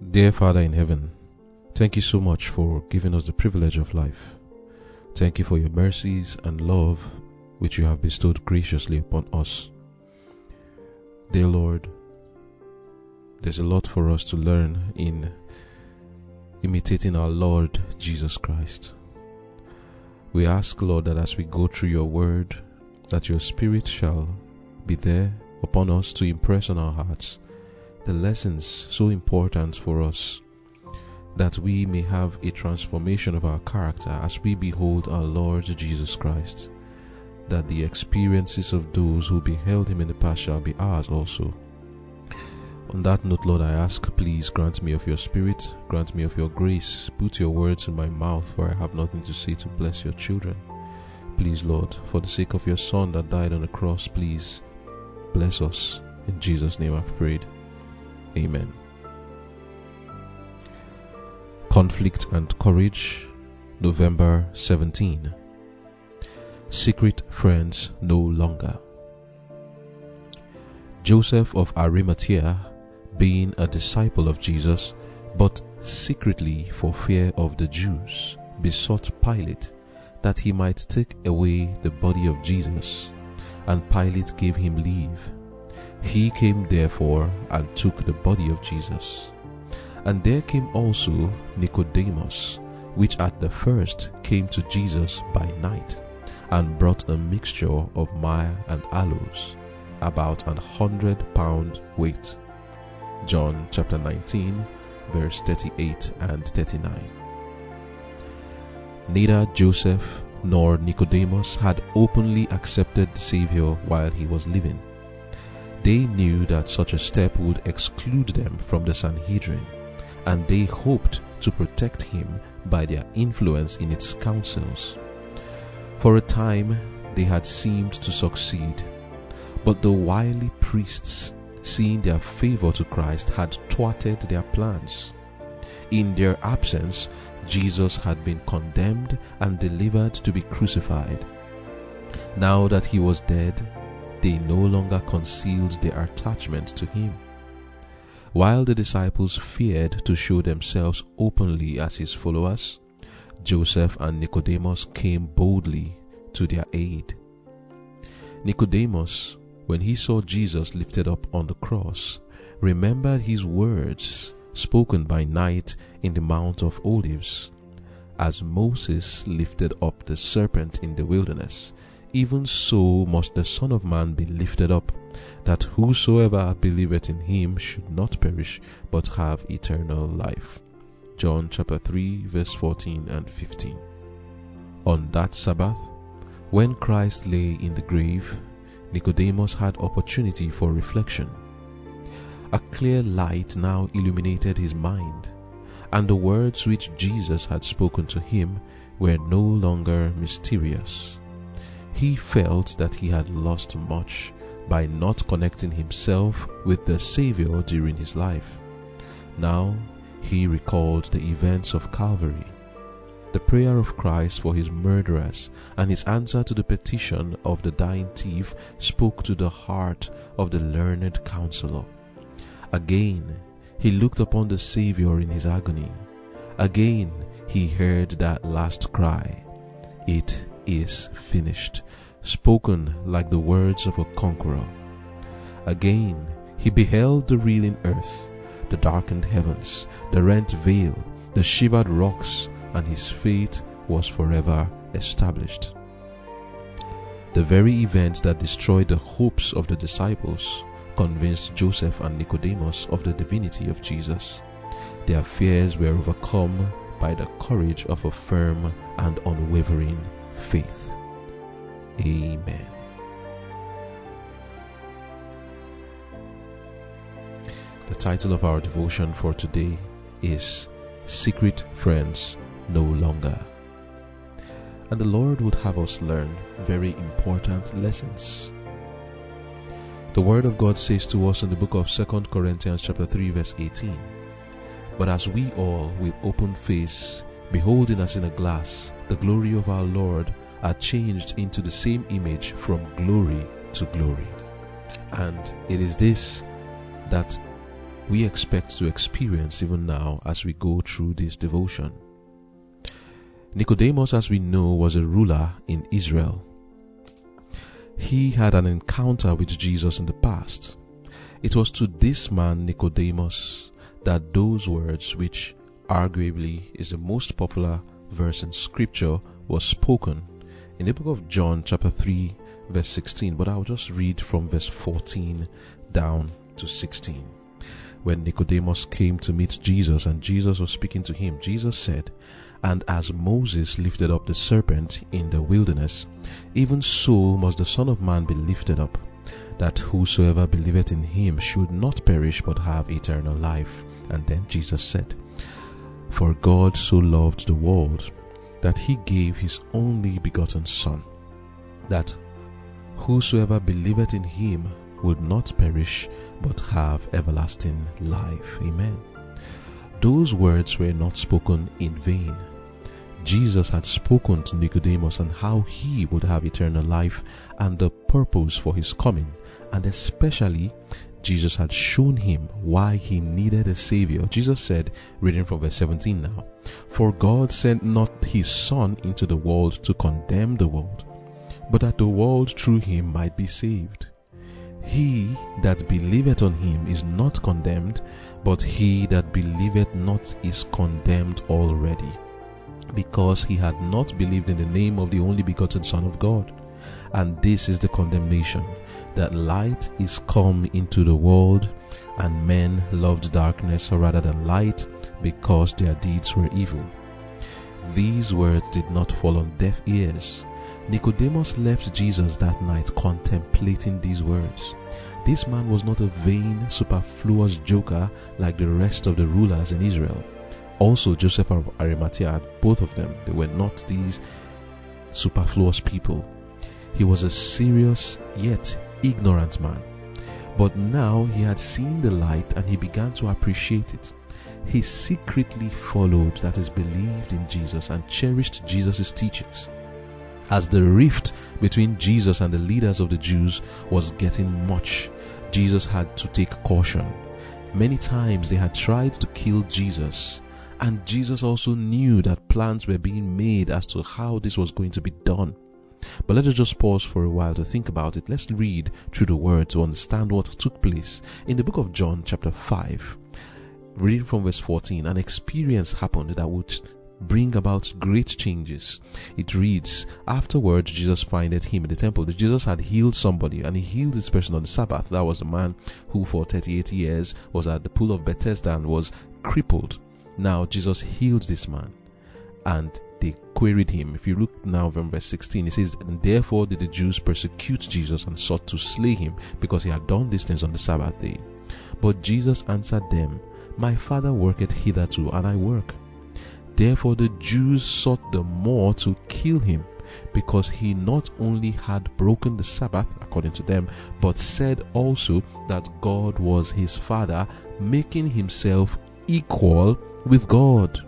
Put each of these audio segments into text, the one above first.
Dear Father in heaven, thank you so much for giving us the privilege of life. Thank you for your mercies and love which you have bestowed graciously upon us. Dear Lord, there's a lot for us to learn in imitating our Lord Jesus Christ. We ask, Lord, that as we go through your word, that your spirit shall be there upon us to impress on our hearts the lessons so important for us that we may have a transformation of our character as we behold our Lord Jesus Christ, that the experiences of those who beheld him in the past shall be ours also. On that note, Lord, I ask, please grant me of your spirit, grant me of your grace, put your words in my mouth, for I have nothing to say to bless your children. Please, Lord, for the sake of your Son that died on the cross, please bless us. In Jesus' name I've prayed. Amen. Conflict and Courage, November 17. Secret Friends No Longer. Joseph of Arimathea, being a disciple of Jesus, but secretly for fear of the Jews, besought Pilate that he might take away the body of Jesus, and Pilate gave him leave. He came therefore and took the body of Jesus. And there came also Nicodemus, which at the first came to Jesus by night, and brought a mixture of myrrh and aloes, about an hundred pound weight. John chapter 19, verse 38 and 39. Neither Joseph nor Nicodemus had openly accepted the Savior while he was living. They knew that such a step would exclude them from the Sanhedrin, and they hoped to protect him by their influence in its councils. For a time, they had seemed to succeed, but the wily priests, seeing their favor to Christ, had thwarted their plans. In their absence, Jesus had been condemned and delivered to be crucified. Now that he was dead, they no longer concealed their attachment to him. While the disciples feared to show themselves openly as his followers, Joseph and Nicodemus came boldly to their aid. Nicodemus, when he saw Jesus lifted up on the cross, remembered his words spoken by night in the Mount of Olives. As Moses lifted up the serpent in the wilderness, even so must the Son of Man be lifted up, that whosoever believeth in him should not perish, but have eternal life. John chapter 3, verse 14 and 15. On that Sabbath, when Christ lay in the grave, Nicodemus had opportunity for reflection. A clear light now illuminated his mind, and the words which Jesus had spoken to him were no longer mysterious. He felt that he had lost much by not connecting himself with the Savior during his life. Now he recalled the events of Calvary, the prayer of Christ for his murderers, and his answer to the petition of the dying thief spoke to the heart of the learned counselor. Again, he looked upon the Savior in his agony. Again, he heard that last cry, It is finished, spoken like the words of a conqueror. Again, he beheld the reeling earth, the darkened heavens, the rent veil, the shivered rocks, and his faith was forever established. The very event that destroyed the hopes of the disciples convinced Joseph and Nicodemus of the divinity of Jesus. Their fears were overcome by the courage of a firm and unwavering faith. Amen. The title of our devotion for today is Secret Friends No Longer. And the Lord would have us learn very important lessons. The Word of God says to us in the book of 2 Corinthians chapter 3 verse 18, But as we all with open face, beholding as in a glass the glory of our Lord, are changed into the same image from glory to glory. And it is this that we expect to experience even now as we go through this devotion. Nicodemus, as we know, was a ruler in Israel. He had an encounter with Jesus in the past. It was to this man, Nicodemus, that those words, which arguably is the most popular verse in Scripture, was spoken in the book of John, chapter 3, verse 16. But I'll just read from verse 14 down to 16. When Nicodemus came to meet Jesus and Jesus was speaking to him, Jesus said, And as Moses lifted up the serpent in the wilderness, even so must the Son of Man be lifted up, that whosoever believeth in him should not perish but have eternal life. And then Jesus said, For God so loved the world that he gave his only begotten Son, that whosoever believeth in him would not perish but have everlasting life. Amen. Those words were not spoken in vain. Jesus had spoken to Nicodemus on how he would have eternal life and the purpose for his coming, and especially Jesus had shown him why he needed a Savior. Jesus said, reading from verse 17 now, For God sent not his Son into the world to condemn the world, but that the world through him might be saved. He that believeth on him is not condemned, but he that believeth not is condemned already, because he had not believed in the name of the only begotten Son of God. And this is the condemnation that light is come into the world, and men loved darkness rather than light, because their deeds were evil. These words did not fall on deaf ears. Nicodemus left Jesus that night contemplating these words. This man was not a vain, superfluous joker like the rest of the rulers in Israel. Also, Joseph of Arimathea, had both of them, they were not these superfluous people. He was a serious yet ignorant man. But now he had seen the light and he began to appreciate it. He secretly followed, that is, believed in Jesus and cherished Jesus' teachings. As the rift between Jesus and the leaders of the Jews was getting much, Jesus had to take caution. Many times they had tried to kill Jesus, and Jesus also knew that plans were being made as to how this was going to be done. But let us just pause for a while to think about it. Let's read through the word to understand what took place. In the book of John, chapter 5, reading from verse 14, an experience happened that would bring about great changes. It reads, Afterwards, Jesus findeth him in the temple. Jesus had healed somebody, and he healed this person on the Sabbath. That was a man who, for 38 years, was at the pool of Bethesda and was crippled. Now, Jesus healed this man, and they queried him. If you look now verse 16, it says, And therefore did the Jews persecute Jesus and sought to slay him, because he had done these things on the Sabbath day. But Jesus answered them, My Father worketh hitherto, and I work. Therefore the Jews sought the more to kill him, because he not only had broken the Sabbath, according to them, but said also that God was his Father, making himself equal with God.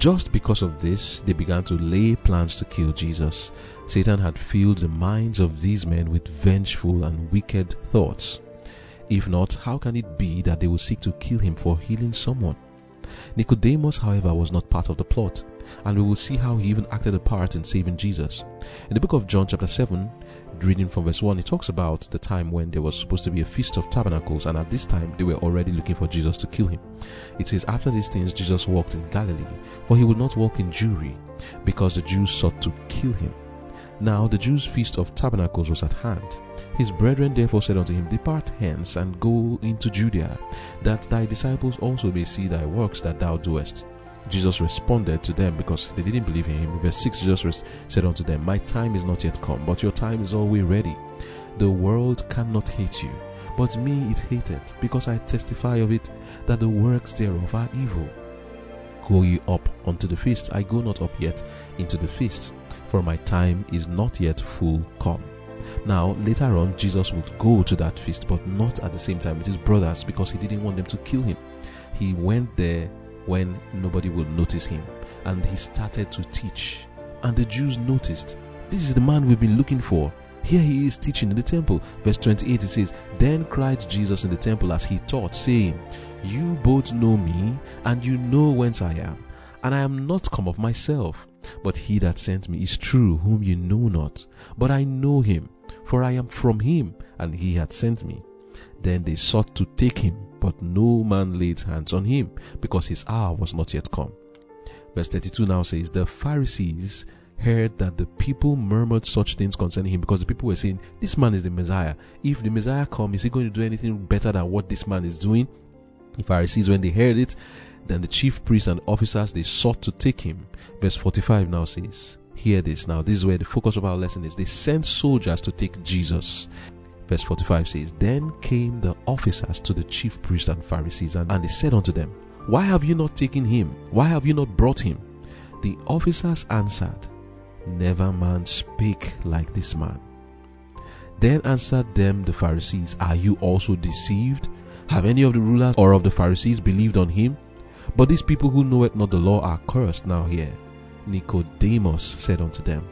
Just because of this, they began to lay plans to kill Jesus. Satan had filled the minds of these men with vengeful and wicked thoughts. If not, how can it be that they would seek to kill him for healing someone? Nicodemus, however, was not part of the plot, and we will see how he even acted a part in saving Jesus. In the book of John, chapter 7, reading from verse 1, it talks about the time when there was supposed to be a feast of tabernacles, and at this time they were already looking for Jesus to kill him. It says, After these things, Jesus walked in Galilee, for he would not walk in Jewry, because the Jews sought to kill him. Now the Jews' feast of tabernacles was at hand. His brethren therefore said unto him, Depart hence and go into Judea, that thy disciples also may see thy works that thou doest. Jesus responded to them because they didn't believe in him. Verse 6 Jesus said unto them, My time is not yet come, but your time is always ready. The world cannot hate you, but me it hated, because I testify of it that the works thereof are evil. Go ye up unto the feast. I go not up yet into the feast, for my time is not yet full come. Now, later on, Jesus would go to that feast, but not at the same time with his brothers because he didn't want them to kill him. He went there when nobody would notice him and he started to teach. And the Jews noticed, This is the man we've been looking for. Here he is teaching in the temple. Verse 28 it says, Then cried Jesus in the temple as he taught, saying, You both know me, and you know whence I am, and I am not come of myself. But he that sent me is true, whom you know not. But I know him, for I am from him, and he had sent me. Then they sought to take him, but no man laid hands on him, because his hour was not yet come. Verse 32 now says, The Pharisees heard that the people murmured such things concerning him because the people were saying, This man is the Messiah. If the Messiah comes, is he going to do anything better than what this man is doing? The Pharisees, when they heard it, then the chief priests and officers they sought to take him. Verse 45 now says, Hear this now. This is where the focus of our lesson is. They sent soldiers to take Jesus. Verse 45 says, Then came the officers to the chief priests and Pharisees, and, and they said unto them, Why have you not taken him? Why have you not brought him? The officers answered, Never man spake like this man. Then answered them the Pharisees, Are you also deceived? Have any of the rulers or of the Pharisees believed on him? But these people who know it not the law are cursed now here. Nicodemus said unto them,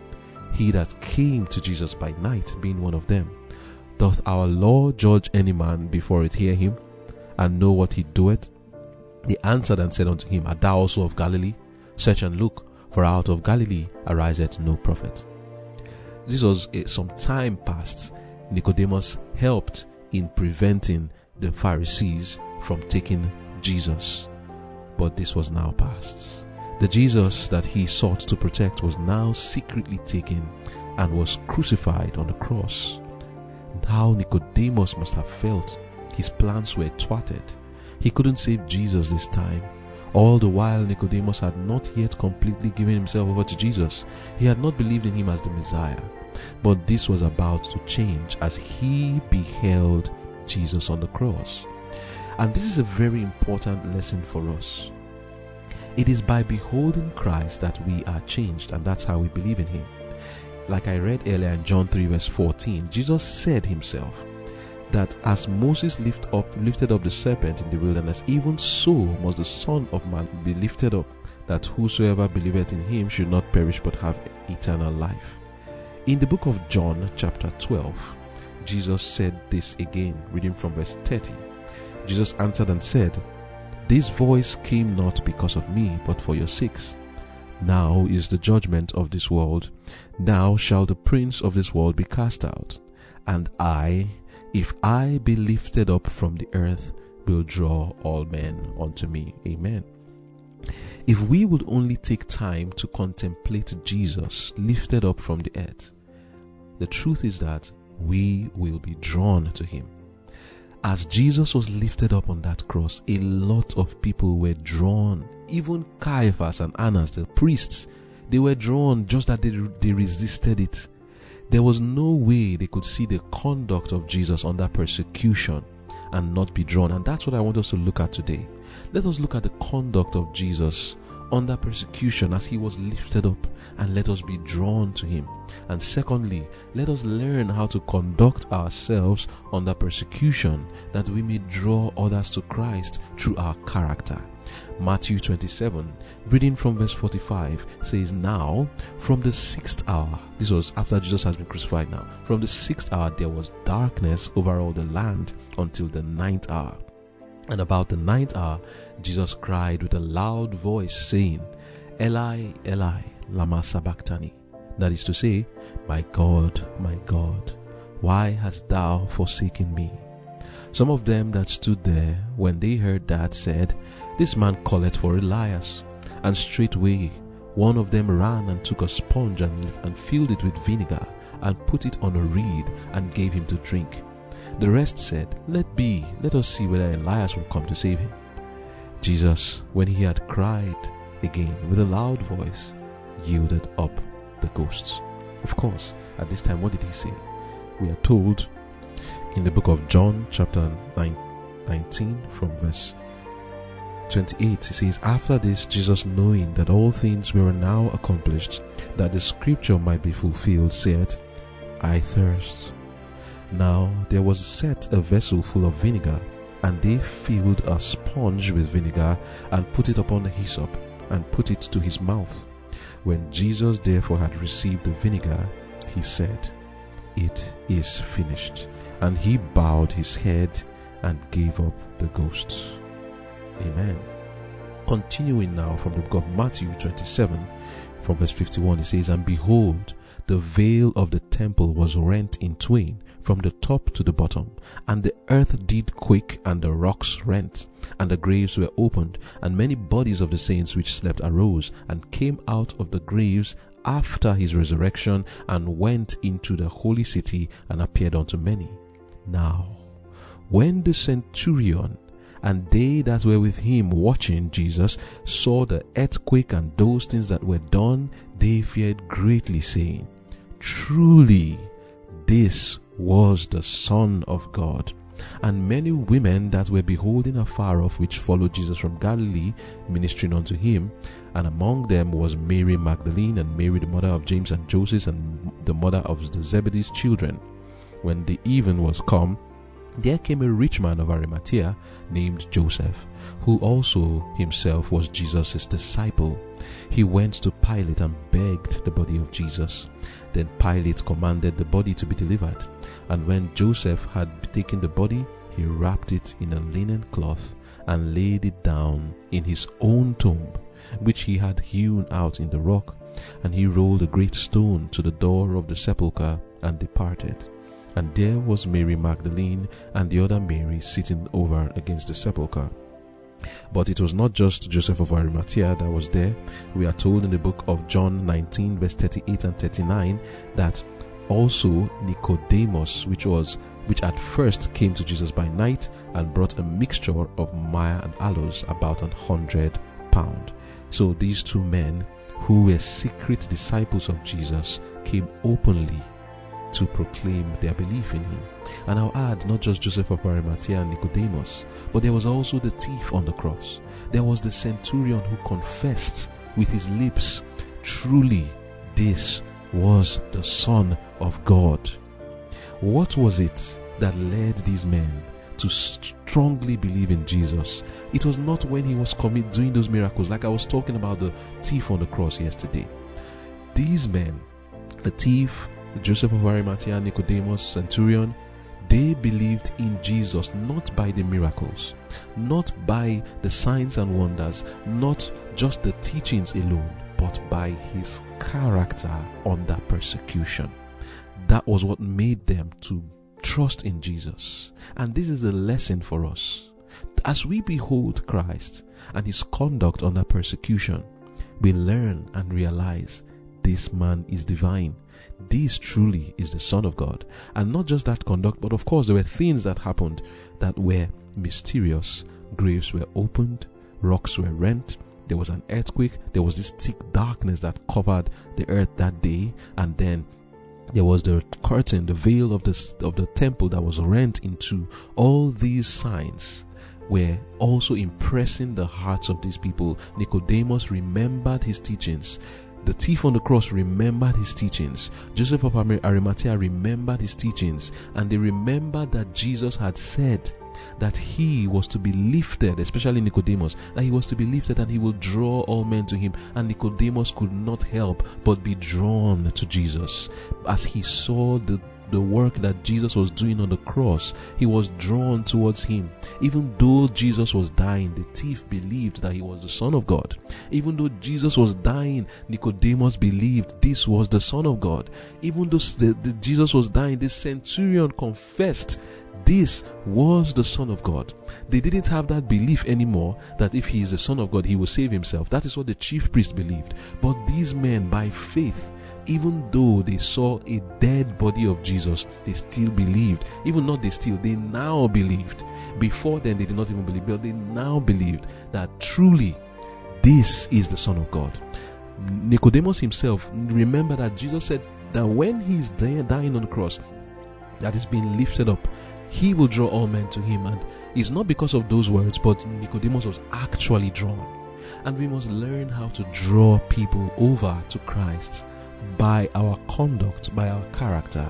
He that came to Jesus by night, being one of them, doth our law judge any man before it hear him, and know what he doeth? They answered and said unto him, Art thou also of Galilee? Search and look, for out of Galilee ariseth no prophet. This was a, some time past. Nicodemus helped in preventing the Pharisees from taking Jesus. But this was now past. The Jesus that he sought to protect was now secretly taken and was crucified on the cross. And how Nicodemus must have felt. His plans were thwarted. He couldn't save Jesus this time. All the while, Nicodemus had not yet completely given himself over to Jesus. He had not believed in him as the Messiah. But this was about to change as he beheld Jesus on the cross. And this is a very important lesson for us. It is by beholding Christ that we are changed, and that's how we believe in him. Like I read earlier in John 3, verse 14, Jesus said himself, that as Moses lift up, lifted up the serpent in the wilderness, even so must the Son of Man be lifted up, that whosoever believeth in him should not perish but have eternal life. In the book of John, chapter 12, Jesus said this again, reading from verse 30. Jesus answered and said, This voice came not because of me, but for your sakes. Now is the judgment of this world. Now shall the prince of this world be cast out. And I, if I be lifted up from the earth, will draw all men unto me. Amen. If we would only take time to contemplate Jesus lifted up from the earth, the truth is that we will be drawn to him. As Jesus was lifted up on that cross, a lot of people were drawn. Even Caiaphas and Annas, the priests, they were drawn just that they, they resisted it. There was no way they could see the conduct of Jesus under persecution and not be drawn. And that's what I want us to look at today. Let us look at the conduct of Jesus under persecution as he was lifted up and let us be drawn to him. And secondly, let us learn how to conduct ourselves under persecution that we may draw others to Christ through our character. Matthew 27, reading from verse 45, says, Now, from the sixth hour, this was after Jesus has been crucified now, from the sixth hour there was darkness over all the land until the ninth hour. And about the ninth hour, Jesus cried with a loud voice, saying, Eli, Eli, Lama Sabachthani. That is to say, My God, my God, why hast thou forsaken me? Some of them that stood there, when they heard that, said, This man calleth for Elias. And straightway one of them ran and took a sponge and, and filled it with vinegar, and put it on a reed, and gave him to drink. The rest said, Let be, let us see whether Elias will come to save him. Jesus, when he had cried again with a loud voice, yielded up the ghosts. Of course, at this time, what did he say? We are told in the book of John, chapter 19, from verse 28, he says, After this, Jesus, knowing that all things were now accomplished, that the scripture might be fulfilled, said, I thirst. Now there was set a vessel full of vinegar, and they filled a sponge with vinegar, and put it upon hyssop, and put it to his mouth. When Jesus therefore had received the vinegar, he said, It is finished. And he bowed his head and gave up the ghost. Amen. Continuing now from the book of Matthew 27, from verse 51, it says, And behold, the veil of the temple was rent in twain from the top to the bottom, and the earth did quake, and the rocks rent, and the graves were opened, and many bodies of the saints which slept arose, and came out of the graves after his resurrection, and went into the holy city, and appeared unto many. Now, when the centurion and they that were with him watching Jesus saw the earthquake and those things that were done, they feared greatly, saying, Truly, this was the Son of God. And many women that were beholding afar off, which followed Jesus from Galilee, ministering unto him, and among them was Mary Magdalene, and Mary the mother of James and Joseph, and the mother of the Zebedee's children. When the even was come, there came a rich man of Arimathea named Joseph, who also himself was Jesus' disciple. He went to Pilate and begged the body of Jesus. Then Pilate commanded the body to be delivered. And when Joseph had taken the body, he wrapped it in a linen cloth and laid it down in his own tomb, which he had hewn out in the rock. And he rolled a great stone to the door of the sepulchre and departed. And there was Mary Magdalene and the other Mary sitting over against the sepulchre. But it was not just Joseph of Arimathea that was there. We are told in the book of John 19, verse 38 and 39, that also Nicodemus, which was which at first came to Jesus by night and brought a mixture of myrrh and aloes, about an hundred pound. So these two men, who were secret disciples of Jesus, came openly to proclaim their belief in him. And I'll add not just Joseph of Arimathea and Nicodemus, but there was also the thief on the cross. There was the centurion who confessed with his lips, Truly, this was the Son of God. What was it that led these men to strongly believe in Jesus? It was not when he was commit, doing those miracles, like I was talking about the thief on the cross yesterday. These men, the thief, Joseph of Arimathea, Nicodemus, Centurion, they believed in Jesus not by the miracles, not by the signs and wonders, not just the teachings alone, but by his character under persecution. That was what made them to trust in Jesus. And this is a lesson for us. As we behold Christ and his conduct under persecution, we learn and realize this man is divine this truly is the Son of God. And not just that conduct, but of course, there were things that happened that were mysterious. Graves were opened, rocks were rent, there was an earthquake, there was this thick darkness that covered the earth that day, and then there was the curtain, the veil of the, of the temple that was rent into. All these signs were also impressing the hearts of these people. Nicodemus remembered his teachings. The thief on the cross remembered his teachings. Joseph of Arimathea remembered his teachings. And they remembered that Jesus had said that he was to be lifted, especially Nicodemus, that he was to be lifted and he will draw all men to him. And Nicodemus could not help but be drawn to Jesus as he saw the the work that Jesus was doing on the cross, he was drawn towards him. Even though Jesus was dying, the thief believed that he was the Son of God. Even though Jesus was dying, Nicodemus believed this was the Son of God. Even though the, the, Jesus was dying, the centurion confessed this was the Son of God. They didn't have that belief anymore that if he is the Son of God, he will save himself. That is what the chief priest believed. But these men, by faith, even though they saw a dead body of Jesus, they still believed. Even not they still, they now believed. Before then, they did not even believe, but they now believed that truly this is the Son of God. Nicodemus himself, remember that Jesus said that when he's dying on the cross, that is being lifted up, he will draw all men to him. And it's not because of those words, but Nicodemus was actually drawn. And we must learn how to draw people over to Christ by our conduct, by our character.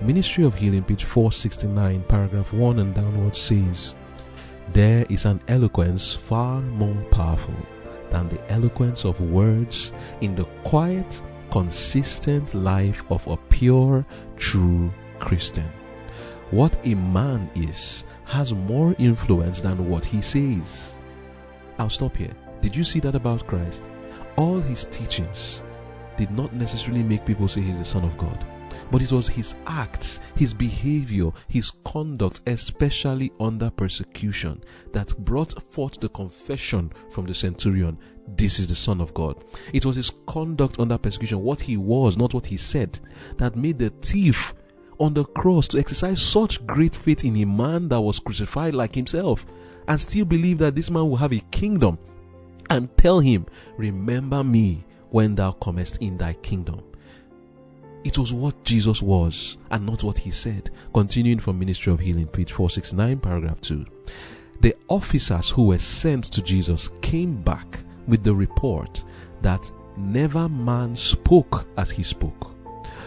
Ministry of Healing, page 469, paragraph 1 and downward says, There is an eloquence far more powerful than the eloquence of words in the quiet consistent life of a pure, true Christian. What a man is has more influence than what he says. I'll stop here. Did you see that about Christ? All his teachings did not necessarily make people say he's the Son of God, but it was his acts, his behavior, his conduct, especially under persecution, that brought forth the confession from the centurion this is the Son of God. It was his conduct under persecution, what he was, not what he said, that made the thief on the cross to exercise such great faith in a man that was crucified like himself and still believe that this man will have a kingdom and tell him, Remember me when thou comest in thy kingdom. It was what Jesus was and not what he said. Continuing from Ministry of Healing, page 469, paragraph 2. The officers who were sent to Jesus came back with the report that never man spoke as he spoke.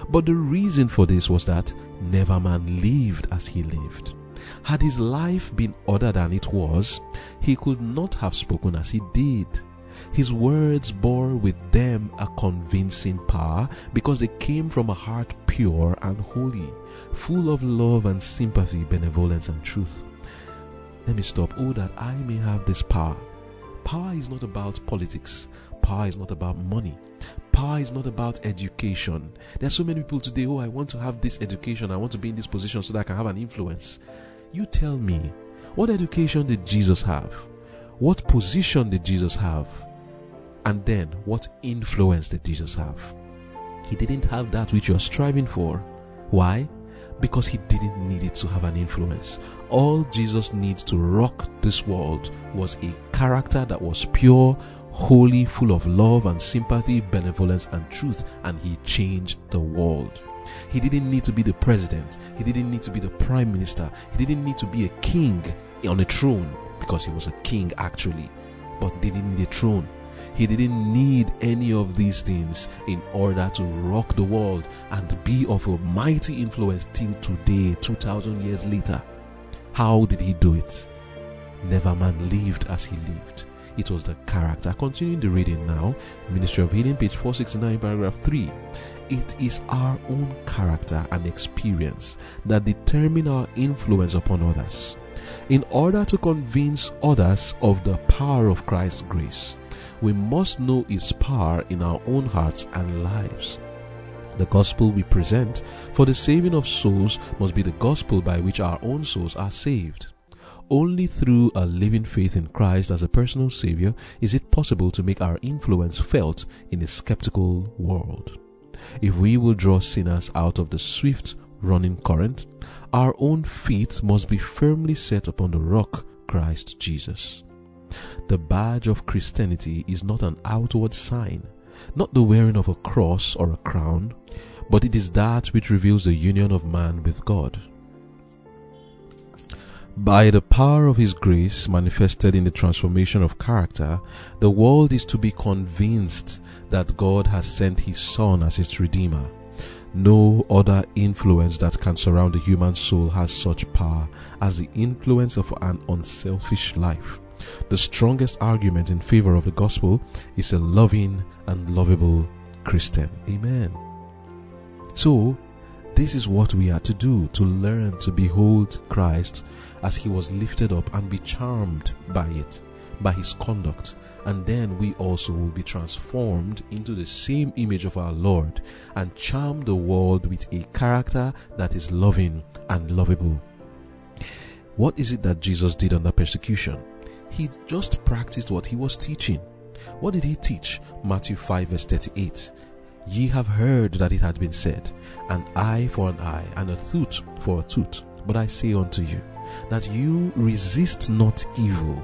But the reason for this was that never man lived as he lived. Had his life been other than it was, he could not have spoken as he did. His words bore with them a convincing power because they came from a heart pure and holy, full of love and sympathy, benevolence and truth. Let me stop. Oh, that I may have this power. Power is not about politics. Power is not about money. Power is not about education. There are so many people today, oh, I want to have this education. I want to be in this position so that I can have an influence. You tell me, what education did Jesus have? What position did Jesus have? And then, what influence did Jesus have? He didn't have that which you're striving for. Why? Because he didn't need it to have an influence. All Jesus needs to rock this world was a character that was pure, holy, full of love and sympathy, benevolence and truth, and he changed the world. He didn't need to be the president. He didn't need to be the prime minister. He didn't need to be a king on a throne because he was a king actually, but didn't need a throne. He didn't need any of these things in order to rock the world and be of a mighty influence till today, 2000 years later. How did he do it? Never man lived as he lived. It was the character. Continuing the reading now, Ministry of Healing, page 469, paragraph 3. It is our own character and experience that determine our influence upon others. In order to convince others of the power of Christ's grace, we must know His power in our own hearts and lives. The gospel we present for the saving of souls must be the gospel by which our own souls are saved. Only through a living faith in Christ as a personal Savior is it possible to make our influence felt in a skeptical world. If we will draw sinners out of the swift running current, our own feet must be firmly set upon the rock, Christ Jesus. The badge of Christianity is not an outward sign, not the wearing of a cross or a crown, but it is that which reveals the union of man with God. By the power of His grace manifested in the transformation of character, the world is to be convinced that God has sent His Son as its Redeemer. No other influence that can surround the human soul has such power as the influence of an unselfish life. The strongest argument in favor of the gospel is a loving and lovable Christian. Amen. So, this is what we are to do to learn to behold Christ as he was lifted up and be charmed by it, by his conduct. And then we also will be transformed into the same image of our Lord and charm the world with a character that is loving and lovable. What is it that Jesus did under persecution? He just practiced what he was teaching. What did he teach? Matthew 5, verse 38. Ye have heard that it had been said, An eye for an eye, and a tooth for a tooth. But I say unto you, that you resist not evil,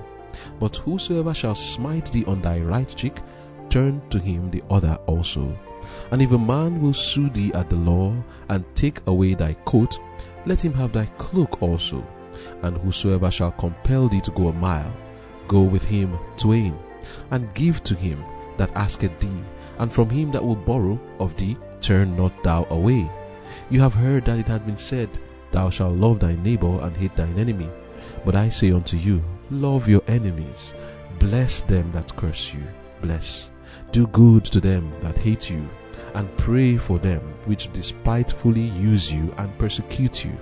but whosoever shall smite thee on thy right cheek, turn to him the other also. And if a man will sue thee at the law, and take away thy coat, let him have thy cloak also. And whosoever shall compel thee to go a mile, go with him twain, and give to him that asketh thee, and from him that will borrow of thee, turn not thou away. You have heard that it had been said, Thou shalt love thy neighbor and hate thine enemy. But I say unto you, Love your enemies, bless them that curse you, bless. Do good to them that hate you, and pray for them which despitefully use you and persecute you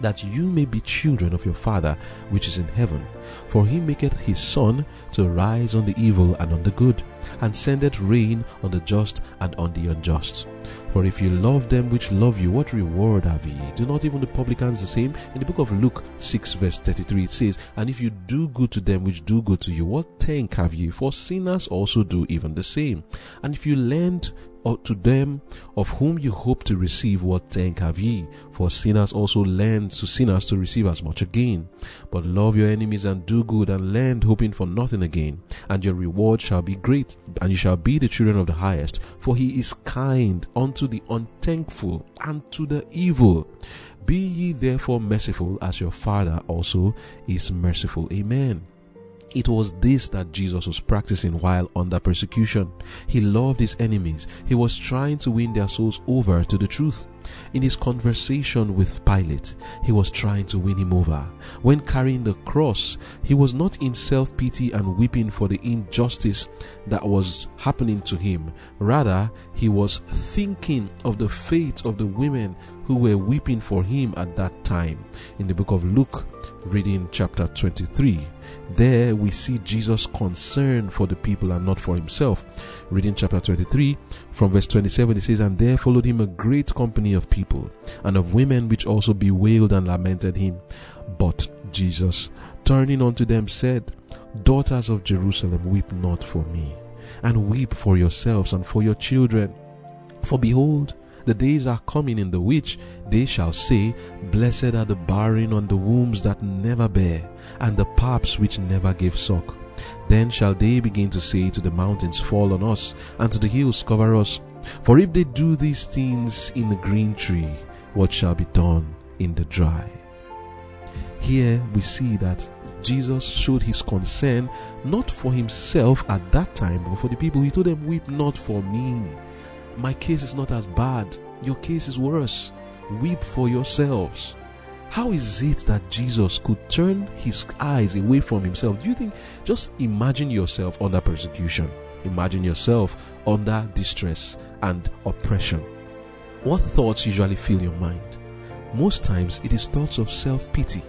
that you may be children of your Father which is in heaven. For he maketh his sun to rise on the evil and on the good, and sendeth rain on the just and on the unjust. For if you love them which love you, what reward have ye? Do not even the publicans the same? In the book of Luke 6, verse 33, it says, And if you do good to them which do good to you, what thank have ye? For sinners also do even the same. And if you lend to them of whom you hope to receive what thank have ye. For sinners also lend to sinners to receive as much again. But love your enemies and do good and lend hoping for nothing again. And your reward shall be great and you shall be the children of the highest. For he is kind unto the unthankful and to the evil. Be ye therefore merciful as your father also is merciful. Amen it was this that Jesus was practicing while under persecution. He loved his enemies. He was trying to win their souls over to the truth. In his conversation with Pilate, he was trying to win him over. When carrying the cross, he was not in self pity and weeping for the injustice that was happening to him. Rather, he was thinking of the fate of the women who were weeping for him at that time. In the book of Luke, reading chapter 23, there we see Jesus' concern for the people and not for himself. Reading chapter 23, from verse 27, it says, And there followed him a great company of people, and of women which also bewailed and lamented him. But Jesus, turning unto them, said, Daughters of Jerusalem, weep not for me, and weep for yourselves and for your children. For behold, the days are coming in the which they shall say, Blessed are the barren and the wombs that never bear, and the paps which never gave suck. Then shall they begin to say to the mountains, Fall on us, and to the hills, Cover us. For if they do these things in the green tree, what shall be done in the dry? Here we see that Jesus showed his concern not for himself at that time, but for the people. He told them, Weep not for me my case is not as bad. Your case is worse. Weep for yourselves. How is it that Jesus could turn his eyes away from himself? Do you think, just imagine yourself under persecution, imagine yourself under distress and oppression. What thoughts usually fill your mind? Most times it is thoughts of self pity.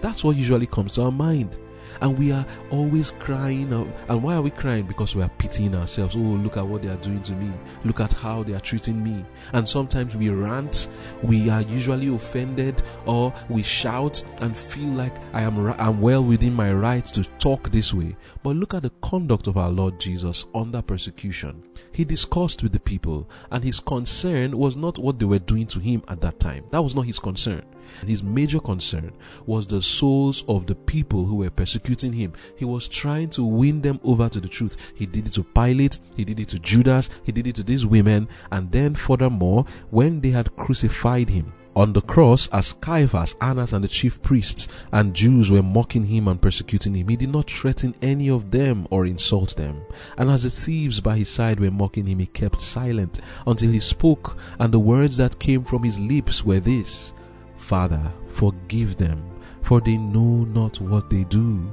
That's what usually comes to our mind and we are always crying. And why are we crying? Because we are pitying ourselves. Oh, look at what they are doing to me. Look at how they are treating me. And sometimes we rant. We are usually offended, or we shout and feel like I am I'm well within my right to talk this way. But look at the conduct of our Lord Jesus under persecution. He discussed with the people, and his concern was not what they were doing to him at that time. That was not his concern. His major concern was the souls of the people who were persecuting him. He was trying to win them over to the truth. He did it to Pilate, he did it to Judas, he did it to these women, and then furthermore, when they had crucified him, on the cross, as Caiaphas, Annas, and the chief priests and Jews were mocking him and persecuting him, he did not threaten any of them or insult them. And as the thieves by his side were mocking him, he kept silent until he spoke, and the words that came from his lips were this Father, forgive them, for they know not what they do.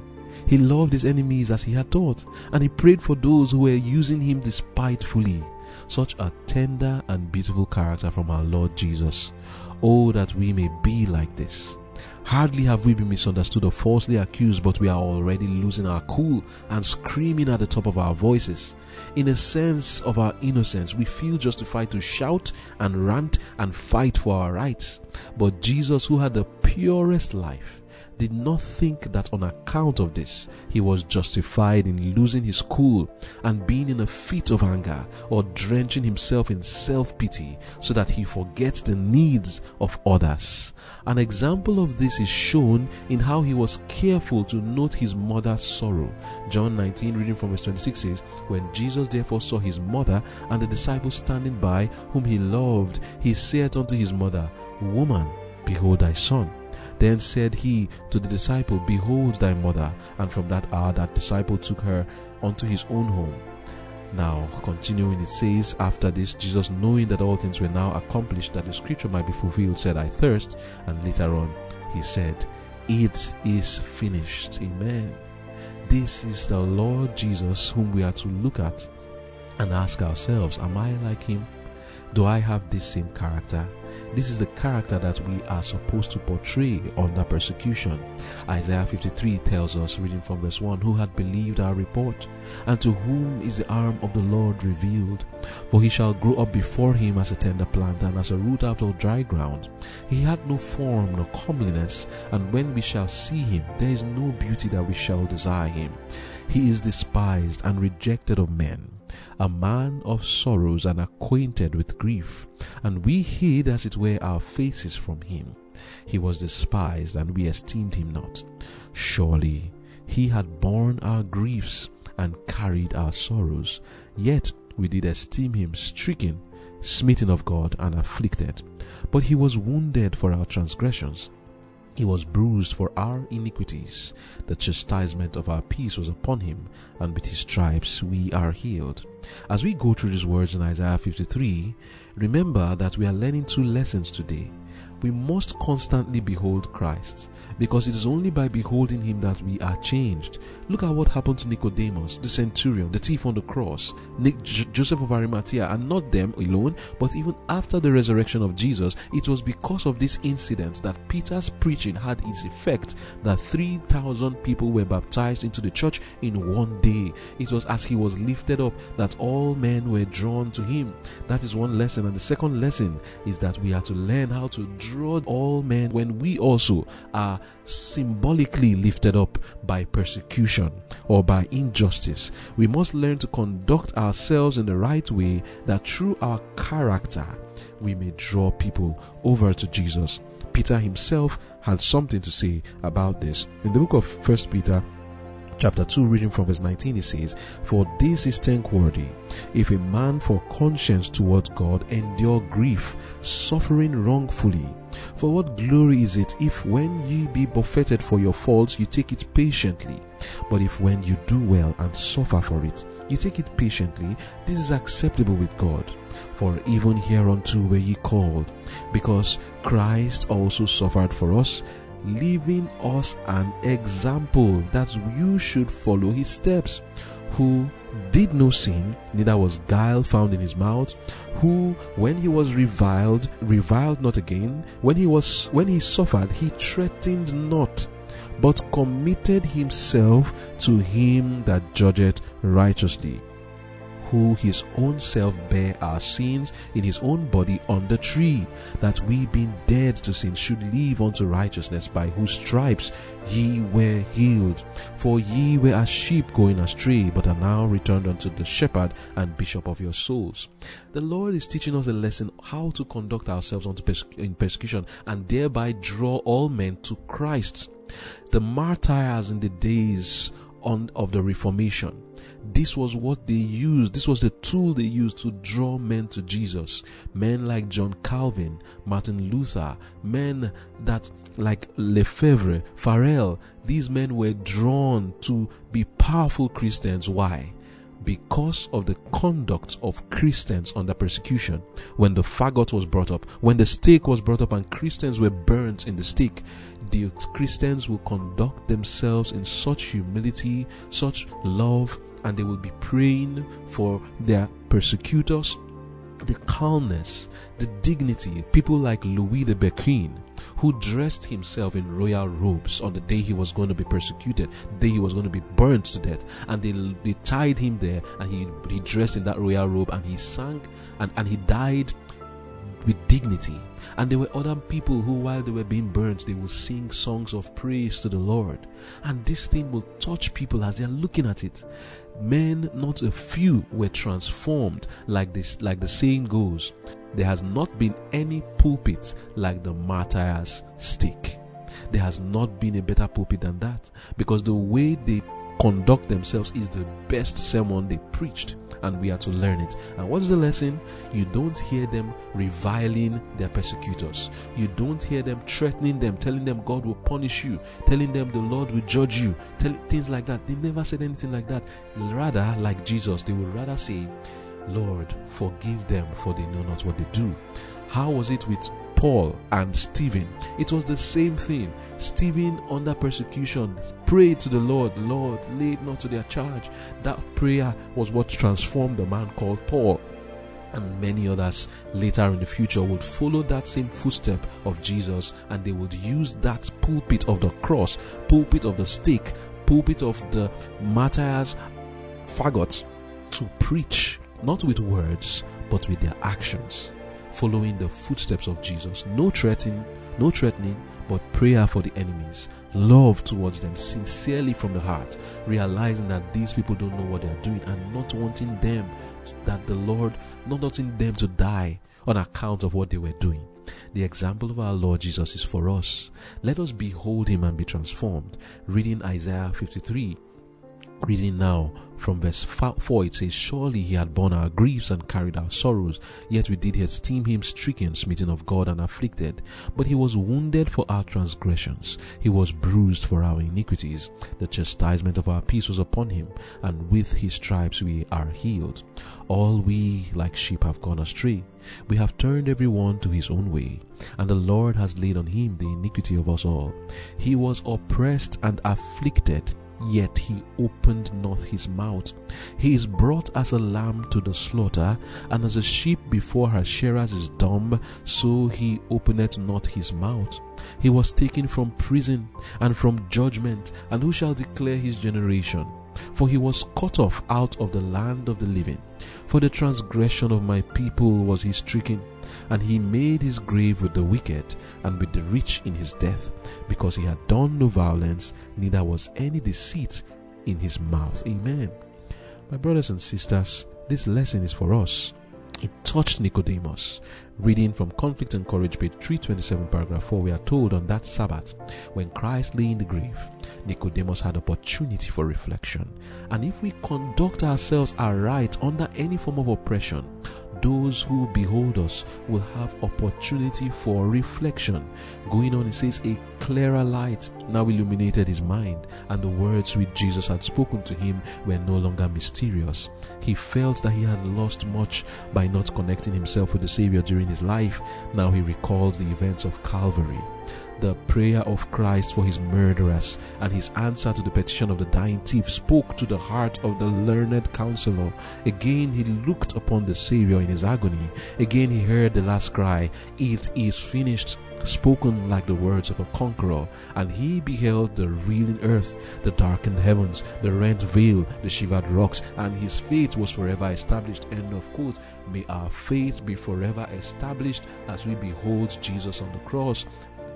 He loved his enemies as he had taught, and he prayed for those who were using him despitefully. Such a tender and beautiful character from our Lord Jesus. Oh, that we may be like this. Hardly have we been misunderstood or falsely accused, but we are already losing our cool and screaming at the top of our voices. In a sense of our innocence, we feel justified to shout and rant and fight for our rights. But Jesus, who had the purest life, did not think that on account of this he was justified in losing his cool and being in a fit of anger or drenching himself in self pity so that he forgets the needs of others. An example of this is shown in how he was careful to note his mother's sorrow. John 19, reading from verse 26 says, When Jesus therefore saw his mother and the disciples standing by, whom he loved, he said unto his mother, Woman, behold thy son. Then said he to the disciple, Behold thy mother. And from that hour that disciple took her unto his own home. Now, continuing, it says, After this, Jesus, knowing that all things were now accomplished, that the scripture might be fulfilled, said, I thirst. And later on, he said, It is finished. Amen. This is the Lord Jesus whom we are to look at and ask ourselves, Am I like him? Do I have this same character? This is the character that we are supposed to portray under persecution. Isaiah 53 tells us, reading from verse 1, Who had believed our report, and to whom is the arm of the Lord revealed? For he shall grow up before him as a tender plant, and as a root out of dry ground. He had no form nor comeliness, and when we shall see him, there is no beauty that we shall desire him. He is despised and rejected of men a man of sorrows and acquainted with grief, and we hid as it were our faces from him. He was despised, and we esteemed him not. Surely he had borne our griefs and carried our sorrows, yet we did esteem him stricken, smitten of God, and afflicted. But he was wounded for our transgressions he was bruised for our iniquities. The chastisement of our peace was upon him, and with his stripes we are healed. As we go through these words in Isaiah 53, remember that we are learning two lessons today. We must constantly behold Christ because it is only by beholding him that we are changed. Look at what happened to Nicodemus, the centurion, the thief on the cross, Joseph of Arimathea, and not them alone, but even after the resurrection of Jesus, it was because of this incident that Peter's preaching had its effect that 3,000 people were baptized into the church in one day. It was as he was lifted up that all men were drawn to him. That is one lesson. And the second lesson is that we are to learn how to draw all men when we also are symbolically lifted up by persecution or by injustice. We must learn to conduct ourselves in the right way that through our character we may draw people over to Jesus. Peter himself had something to say about this. In the book of First Peter, chapter 2, reading from verse 19, he says, For this is thankworthy, if a man for conscience towards God endure grief, suffering wrongfully. For what glory is it if when ye be buffeted for your faults, you take it patiently? But if when you do well and suffer for it, you take it patiently, this is acceptable with God. For even hereunto were ye called, because Christ also suffered for us, leaving us an example that you should follow his steps, who did no sin, neither was guile found in his mouth, who when he was reviled, reviled not again, when he was when he suffered, he threatened not, but committed himself to him that judgeth righteously who his own self bare our sins in his own body on the tree, that we being dead to sin should live unto righteousness, by whose stripes ye were healed. For ye were as sheep going astray, but are now returned unto the shepherd and bishop of your souls. The Lord is teaching us a lesson how to conduct ourselves unto pers- in persecution and thereby draw all men to Christ. The martyrs in the days on, of the Reformation this was what they used. This was the tool they used to draw men to Jesus. Men like John Calvin, Martin Luther, men that like Lefebvre, Farel, these men were drawn to be powerful Christians. Why? because of the conduct of Christians under persecution. When the fagot was brought up, when the stake was brought up and Christians were burnt in the stake, the Christians will conduct themselves in such humility, such love, and they will be praying for their persecutors. The calmness, the dignity, people like Louis de Berquin, who dressed himself in royal robes on the day he was going to be persecuted, the day he was going to be burnt to death. And they, they tied him there and he, he dressed in that royal robe and he sank and, and he died with dignity. And there were other people who, while they were being burnt, they would sing songs of praise to the Lord. And this thing will touch people as they are looking at it. Men, not a few, were transformed, like this, like the saying goes. There has not been any pulpit like the martyr's stick There has not been a better pulpit than that because the way they conduct themselves is the best sermon they preached and we are to learn it. And what is the lesson? You don't hear them reviling their persecutors. You don't hear them threatening them, telling them God will punish you, telling them the Lord will judge you, tell, things like that. They never said anything like that. Rather, like Jesus, they would rather say, Lord, forgive them, for they know not what they do. How was it with Paul and Stephen? It was the same thing. Stephen, under persecution, prayed to the Lord, Lord, it not to their charge. That prayer was what transformed the man called Paul. and many others later in the future would follow that same footstep of Jesus and they would use that pulpit of the cross, pulpit of the stake, pulpit of the martyrs, fagots to preach, not with words, but with their actions, following the footsteps of Jesus. No threatening, no threatening, but prayer for the enemies, love towards them sincerely from the heart, realizing that these people don't know what they are doing and not wanting them that the Lord, not wanting them to die on account of what they were doing. The example of our Lord Jesus is for us. Let us behold him and be transformed. Reading Isaiah 53 Reading now from verse 4, it says, Surely he had borne our griefs and carried our sorrows, yet we did esteem him stricken, smitten of God, and afflicted. But he was wounded for our transgressions, he was bruised for our iniquities. The chastisement of our peace was upon him, and with his stripes we are healed. All we, like sheep, have gone astray. We have turned every one to his own way, and the Lord has laid on him the iniquity of us all. He was oppressed and afflicted yet he opened not his mouth. He is brought as a lamb to the slaughter, and as a sheep before her shearers is dumb, so he openeth not his mouth. He was taken from prison and from judgment, and who shall declare his generation? For he was cut off out of the land of the living. For the transgression of my people was he stricken, and he made his grave with the wicked and with the rich in his death, because he had done no violence, neither was any deceit in his mouth. Amen. My brothers and sisters, this lesson is for us. It touched Nicodemus. Reading from Conflict and Courage, page 327, paragraph 4, we are told on that Sabbath, when Christ lay in the grave, Nicodemus had opportunity for reflection. And if we conduct ourselves aright under any form of oppression, those who behold us will have opportunity for reflection. Going on, it says, A clearer light now illuminated his mind, and the words which Jesus had spoken to him were no longer mysterious. He felt that he had lost much by not connecting himself with the Savior during his life. Now he recalled the events of Calvary the prayer of Christ for his murderers and his answer to the petition of the dying thief spoke to the heart of the learned counselor. Again he looked upon the Savior in his agony. Again he heard the last cry, It is finished spoken like the words of a conqueror, and he beheld the reeling earth, the darkened heavens, the rent veil, the shivered rocks, and his faith was forever established. End of quote. May our faith be forever established as we behold Jesus on the cross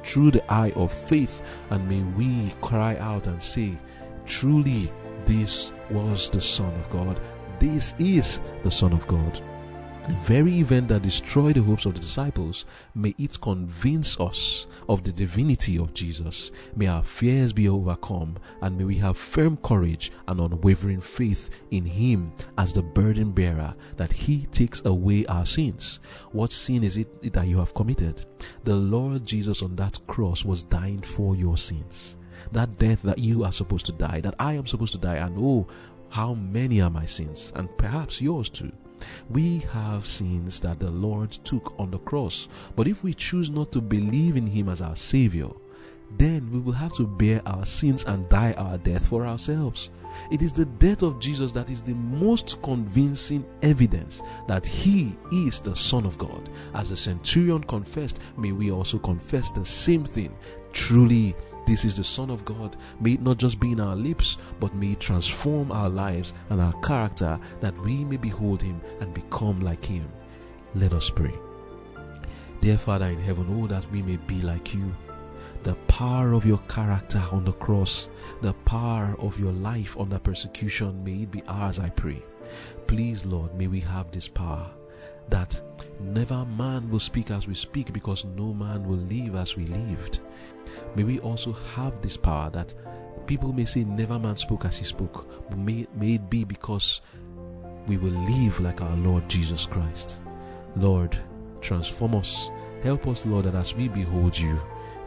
through the eye of faith, and may we cry out and say, Truly, this was the Son of God. This is the Son of God. The very event that destroyed the hopes of the disciples, may it convince us of the divinity of Jesus. May our fears be overcome, and may we have firm courage and unwavering faith in Him as the burden bearer, that He takes away our sins. What sin is it that you have committed? The Lord Jesus on that cross was dying for your sins. That death that you are supposed to die, that I am supposed to die, and oh, how many are my sins, and perhaps yours too. We have sins that the Lord took on the cross, but if we choose not to believe in Him as our Savior, then we will have to bear our sins and die our death for ourselves. It is the death of Jesus that is the most convincing evidence that He is the Son of God. As the centurion confessed, may we also confess the same thing. Truly, this is the Son of God. May it not just be in our lips, but may it transform our lives and our character that we may behold Him and become like Him. Let us pray. Dear Father in heaven, oh, that we may be like you. The power of your character on the cross, the power of your life under persecution, may it be ours, I pray. Please, Lord, may we have this power that never man will speak as we speak because no man will live as we lived. May we also have this power that people may say, Never man spoke as he spoke, but may, may it be because we will live like our Lord Jesus Christ. Lord, transform us. Help us, Lord, that as we behold you,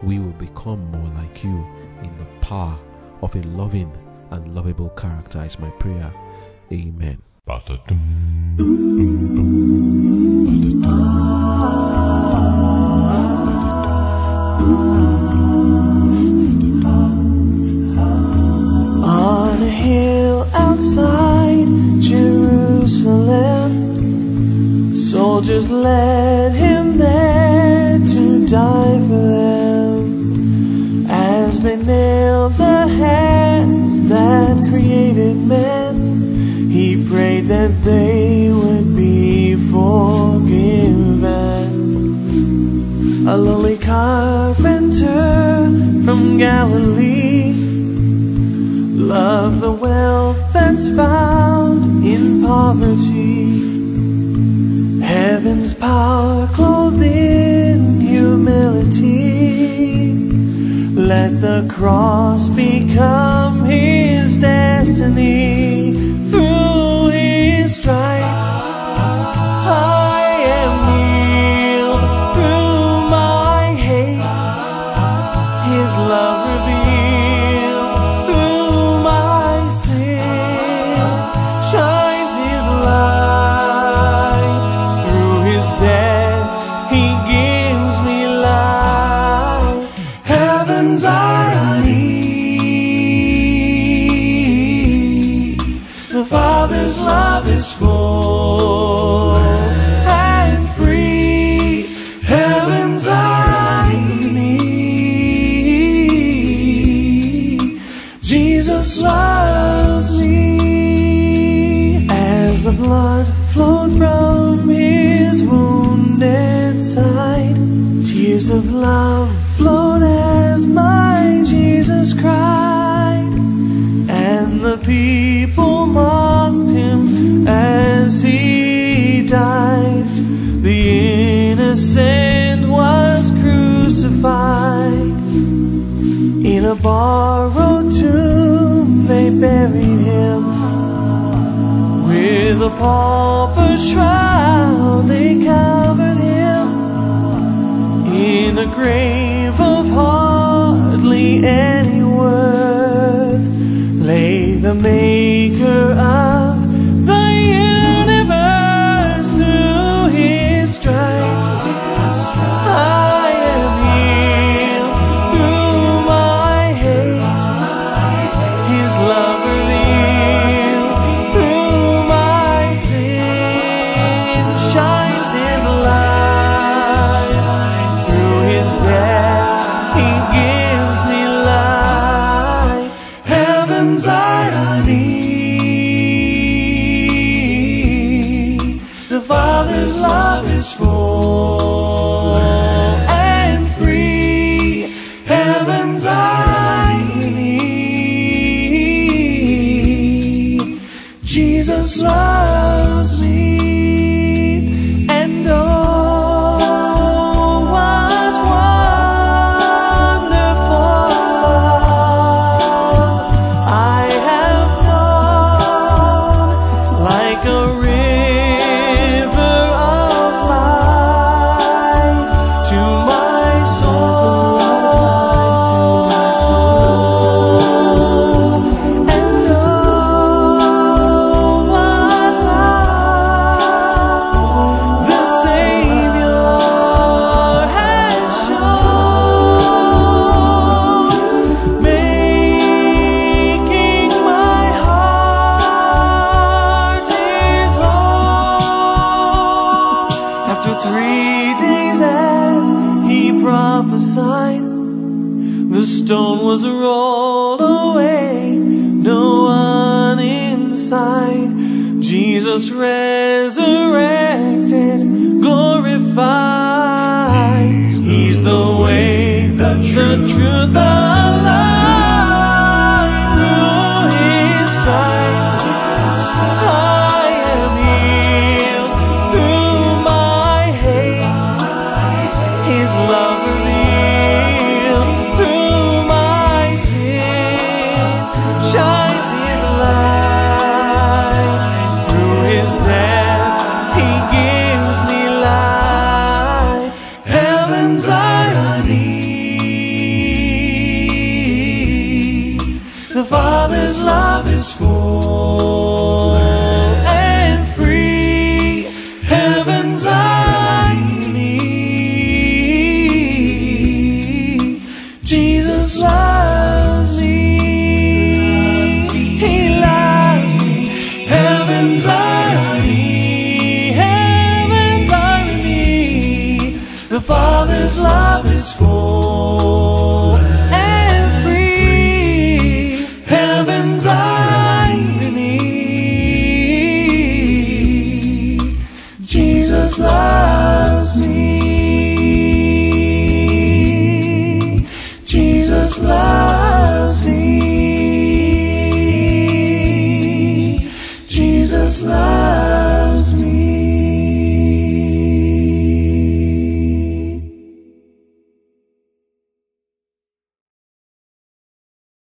we will become more like you in the power of a loving and lovable character, is my prayer. Amen. Hill outside Jerusalem, soldiers led him there to die for them as they nailed the hands that created men. He prayed that they would be forgiven. A lonely carpenter from Galilee loved the wealth that's found in poverty. Heaven's power clothed in humility. Let the cross become his destiny. Loves me as the blood flowed from his wounded side. Tears of love flowed as my Jesus cried, and the people mocked him as he died. The innocent was crucified. In a they buried him. With a pauper shroud they covered him. In a grave of hardly any worth lay the maker of